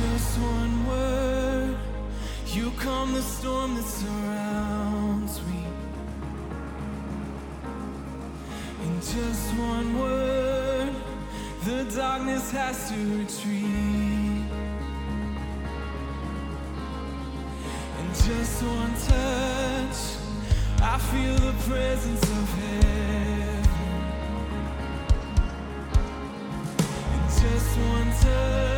just one word, you calm the storm that surrounds me. In just one word, the darkness has to retreat. And just one touch, I feel the presence of heaven. In just one touch.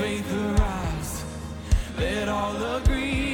Faith arise. Let all agree.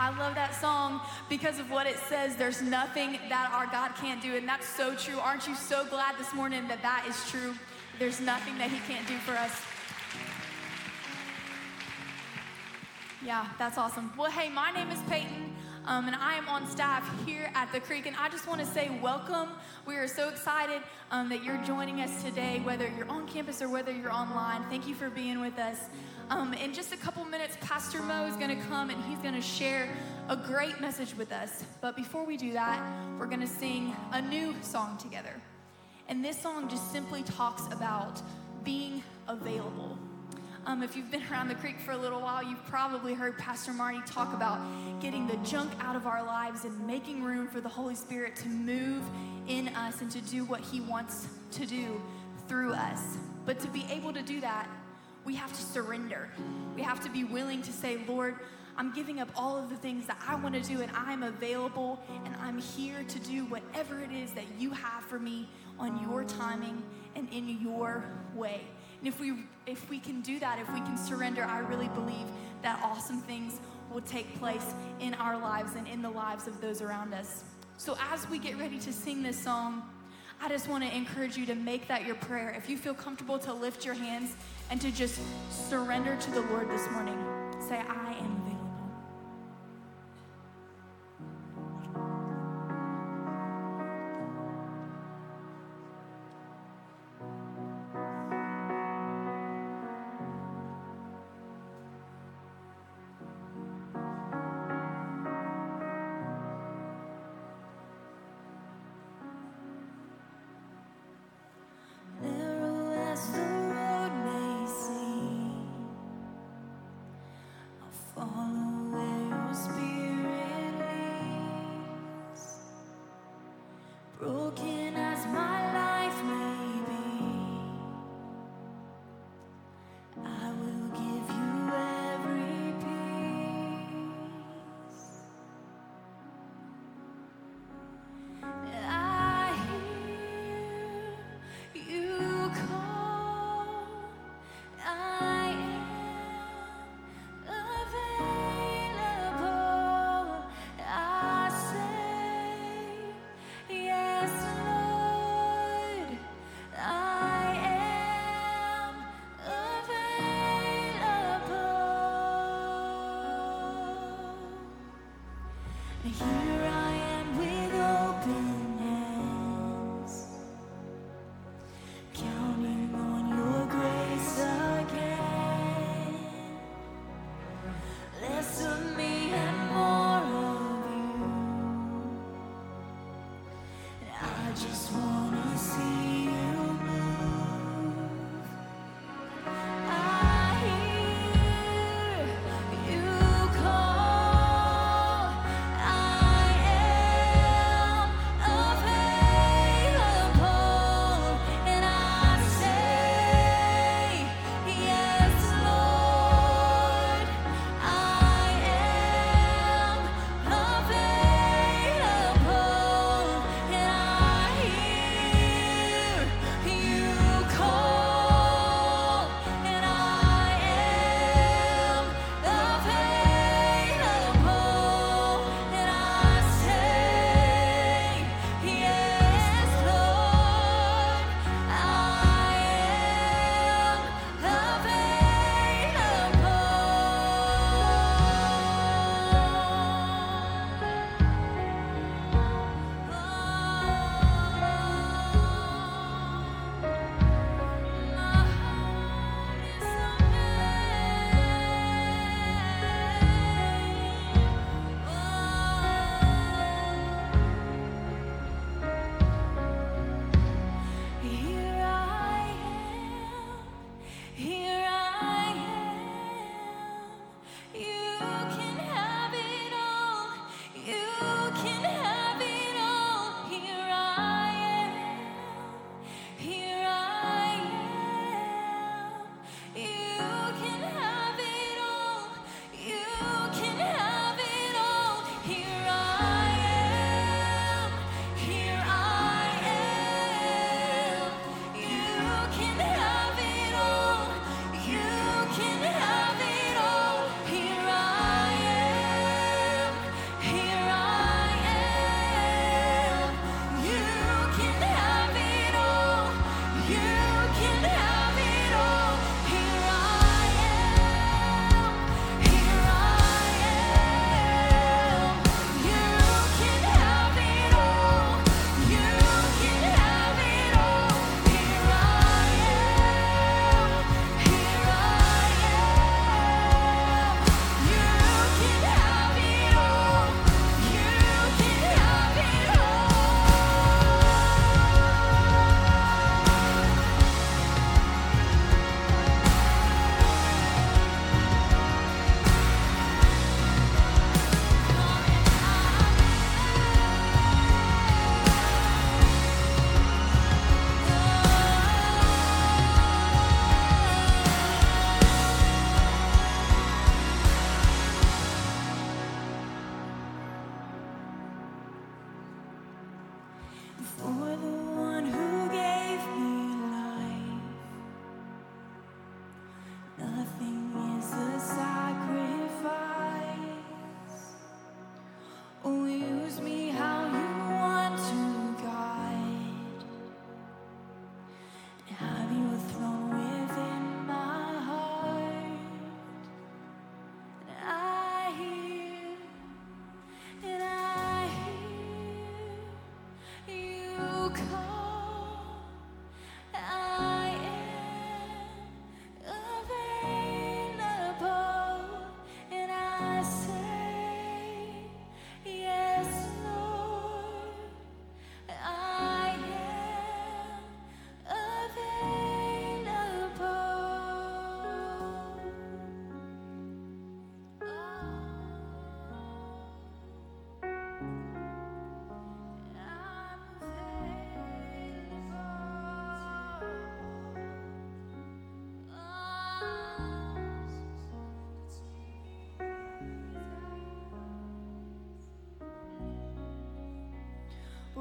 I love that song because of what it says. There's nothing that our God can't do, and that's so true. Aren't you so glad this morning that that is true? There's nothing that He can't do for us. Yeah, that's awesome. Well, hey, my name is Peyton, um, and I am on staff here at the Creek, and I just want to say welcome. We are so excited um, that you're joining us today, whether you're on campus or whether you're online. Thank you for being with us. Um, in just a couple minutes, Pastor Mo is going to come and he's going to share a great message with us. But before we do that, we're going to sing a new song together. And this song just simply talks about being available. Um, if you've been around the creek for a little while, you've probably heard Pastor Marty talk about getting the junk out of our lives and making room for the Holy Spirit to move in us and to do what He wants to do through us. But to be able to do that, we have to surrender. We have to be willing to say, Lord, I'm giving up all of the things that I want to do, and I'm available, and I'm here to do whatever it is that you have for me on your timing and in your way. And if we if we can do that, if we can surrender, I really believe that awesome things will take place in our lives and in the lives of those around us. So as we get ready to sing this song, I just want to encourage you to make that your prayer. If you feel comfortable to lift your hands and to just surrender to the Lord this morning, say, I am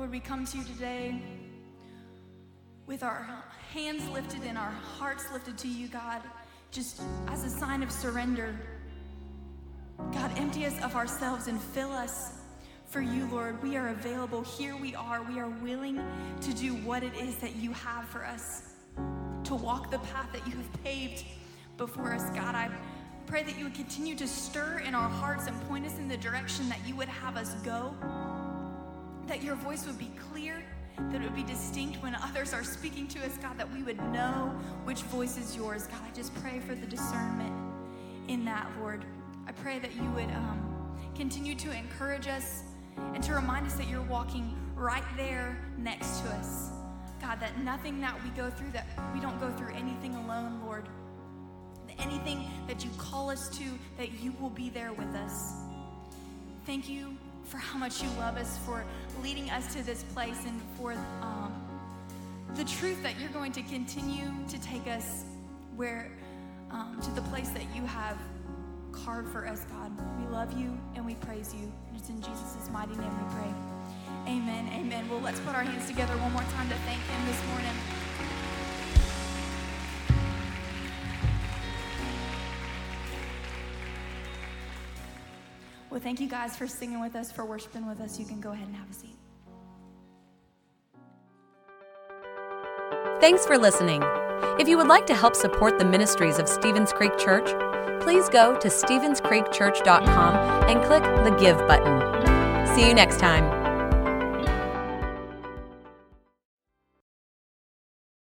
Lord, we come to you today with our hands lifted and our hearts lifted to you, God, just as a sign of surrender. God, empty us of ourselves and fill us for you, Lord. We are available. Here we are. We are willing to do what it is that you have for us, to walk the path that you have paved before us, God. I pray that you would continue to stir in our hearts and point us in the direction that you would have us go, that your voice would be clear, that it would be distinct when others are speaking to us, God, that we would know which voice is yours. God, I just pray for the discernment in that, Lord. I pray that you would um, continue to encourage us and to remind us that you're walking right there next to us. God, that nothing that we go through, that we don't go through anything alone, Lord. Anything that you call us to, that you will be there with us. Thank you for how much you love us, for leading us to this place, and for um, the truth that you're going to continue to take us where um, to the place that you have carved for us, God. We love you and we praise you. And it's in Jesus' mighty name we pray. Amen. Amen. Well, let's put our hands together one more time to thank Him this morning. Well, thank you guys for singing with us, for worshiping with us. You can go ahead and have a seat. Thanks for listening. If you would like to help support the ministries of Stevens Creek Church, please go to StevensCreekChurch.com and click the Give button. See you next time.